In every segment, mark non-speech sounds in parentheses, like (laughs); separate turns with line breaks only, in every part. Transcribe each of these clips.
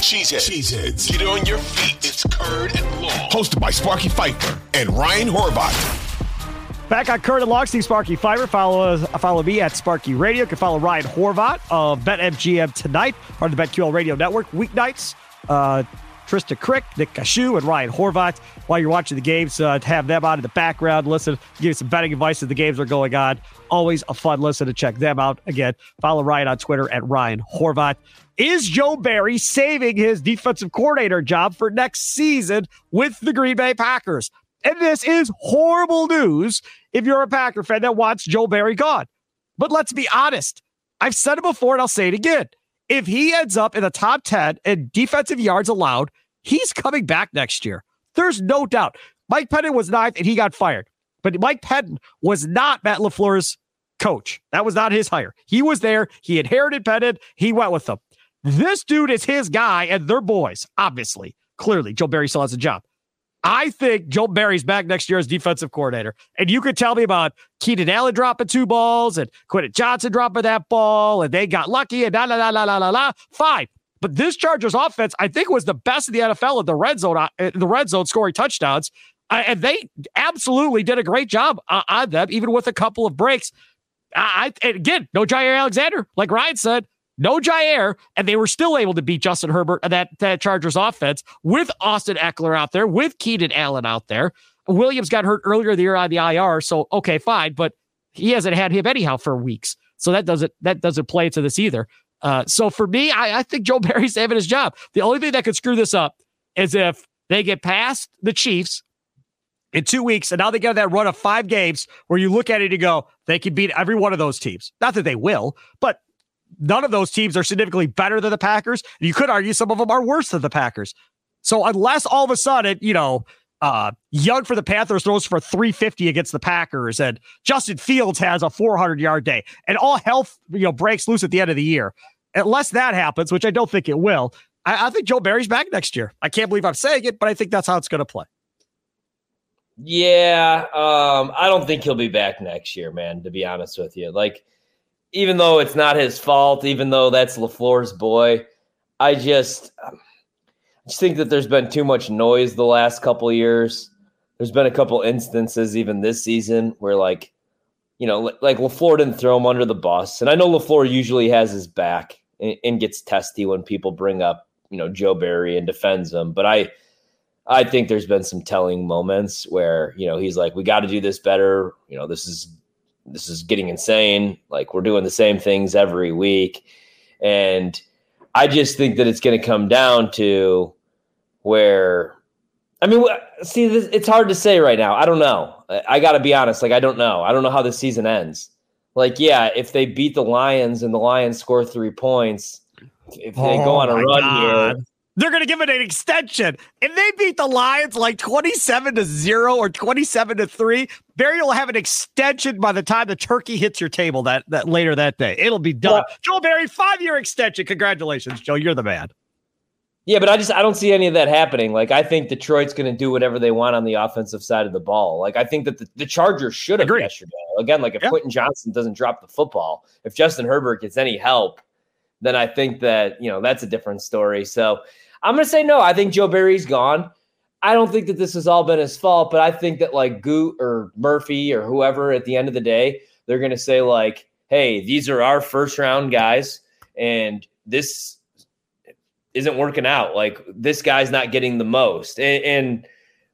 Cheeseheads. Cheeseheads. Get on your feet. It's Curd and Long. Hosted by Sparky Fifer and Ryan Horvat.
Back on Curd and Long, Steve Sparky Fifer. Follow us, follow me at Sparky Radio. You can follow Ryan Horvat of BetMGM tonight, part of the BetQL Radio Network. Weeknights, uh, Trista Crick, Nick Cashew, and Ryan Horvat. While you're watching the games, uh, have them on in the background. Listen, give you some betting advice as the games are going on. Always a fun listen to check them out. Again, follow Ryan on Twitter at Ryan Horvat. Is Joe Barry saving his defensive coordinator job for next season with the Green Bay Packers? And this is horrible news if you're a Packer fan that wants Joe Barry gone. But let's be honest. I've said it before and I'll say it again. If he ends up in the top 10 in defensive yards allowed, he's coming back next year. There's no doubt. Mike Pettine was ninth and he got fired. But Mike Pettine was not Matt LaFleur's coach. That was not his hire. He was there. He inherited Pettine. He went with them. This dude is his guy, and they're boys, obviously. Clearly, Joe Barry still has a job. I think Joe Barry's back next year as defensive coordinator. And you could tell me about Keenan Allen dropping two balls and Quentin Johnston dropping that ball, and they got lucky and la la la la la la la. Fine. But this Chargers offense, I think, was the best in the NFL in the red zone, uh, the red zone scoring touchdowns. And they absolutely did a great job uh, on them, even with a couple of breaks. I, again, no Jaire Alexander, like Ryan said, no Jaire, and they were still able to beat Justin Herbert and that, that Chargers offense with Austin Ekeler out there, with Keenan Allen out there. Williams got hurt earlier the year on the IR, so okay, fine, but he hasn't had him anyhow for weeks, so that doesn't that doesn't play into this either. Uh, so for me, I, I think Joe Barry's saving his job. The only thing that could screw this up is if they get past the Chiefs in two weeks, and now they get that run of five games where you look at it and go, they can beat every one of those teams. Not that they will, but none of those teams are significantly better than the Packers. You could argue some of them are worse than the Packers. So unless all of a sudden, you know, uh, Young for the Panthers throws for 350 against the Packers, and Justin Fields has a 400 yard day, and all health you know breaks loose at the end of the year. Unless that happens, which I don't think it will, I, I think Joe Barry's back next year. I can't believe I'm saying it, but I think that's how it's going to play.
Yeah, um, I don't think he'll be back next year, man. To be honest with you, like even though it's not his fault, even though that's LaFleur's boy, I just I just think that there's been too much noise the last couple years. There's been a couple instances even this season where like you know, like LaFleur didn't throw him under the bus. And I know LaFleur usually has his back and, and gets testy when people bring up, you know, Joe Barry and defends him. But I I think there's been some telling moments where, you know, he's like, we got to do this better. You know, this is this is getting insane. Like we're doing the same things every week. And I just think that it's going to come down to where, I mean, see, this, it's hard to say right now. I don't know. I got to be honest. Like, I don't know. I don't know how the season ends. Like, yeah, if they beat the Lions and the Lions score three points, if they oh go on a run God. here,
they're going to give it an extension. If they beat the Lions like 27 to 0 or 27 to 3, Barry will have an extension by the time the turkey hits your table that, that later that day. It'll be done. Well, Joe Barry, five year extension. Congratulations, Joe. You're the man.
Yeah, but I just I don't see any of that happening. Like I think Detroit's going to do whatever they want on the offensive side of the ball. Like I think that the, the Chargers should have Agreed. yesterday. Again, like if yep. Quentin Johnston doesn't drop the football, if Justin Herbert gets any help, then I think that you know that's a different story. So I'm going to say no. I think Joe Barry's gone. I don't think that this has all been his fault, but I think that like Goot or Murphy or whoever at the end of the day, they're going to say like, "Hey, these are our first round guys, and this isn't working out. Like this guy's not getting the most. And, and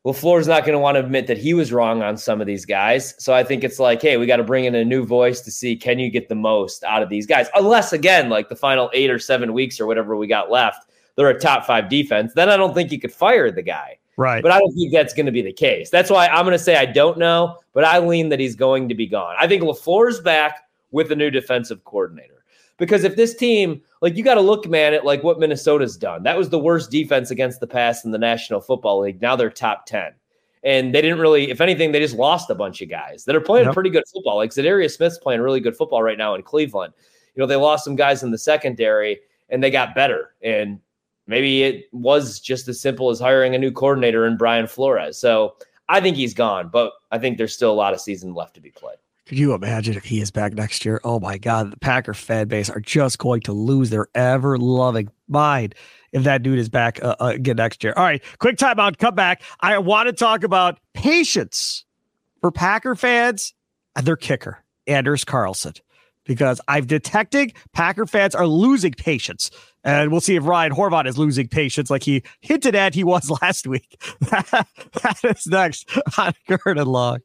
LaFleur's not going to want to admit that he was wrong on some of these guys. So I think it's like, hey, we got to bring in a new voice to see can you get the most out of these guys? Unless again, like the final eight or seven weeks or whatever we got left, they're a top five defense. Then I don't think you could fire the guy.
Right.
But I don't think that's going to be the case. That's why I'm going to say I don't know, but I lean that he's going to be gone. I think LaFleur's back with a new defensive coordinator. Because if this team, like you got to look, man, at like what Minnesota's done. That was the worst defense against the pass in the National Football League. Now they're top 10. And they didn't really, if anything, they just lost a bunch of guys that are playing yep. pretty good football. Like Za'Darius Smith's playing really good football right now in Cleveland. You know, they lost some guys in the secondary and they got better. And maybe it was just as simple as hiring a new coordinator in Brian Flores. So I think he's gone, but I think there's still a lot of season left to be played.
Could you imagine if he is back next year? Oh my God, the Packer fan base are just going to lose their ever loving mind if that dude is back uh, uh, again next year. All right, quick timeout. Come back. I want to talk about patience for Packer fans and their kicker, Anders Carlson, because I've detected Packer fans are losing patience. And we'll see if Ryan Horvat is losing patience like he hinted at he was (laughs) last week. (laughs) that is next on Curd and Long.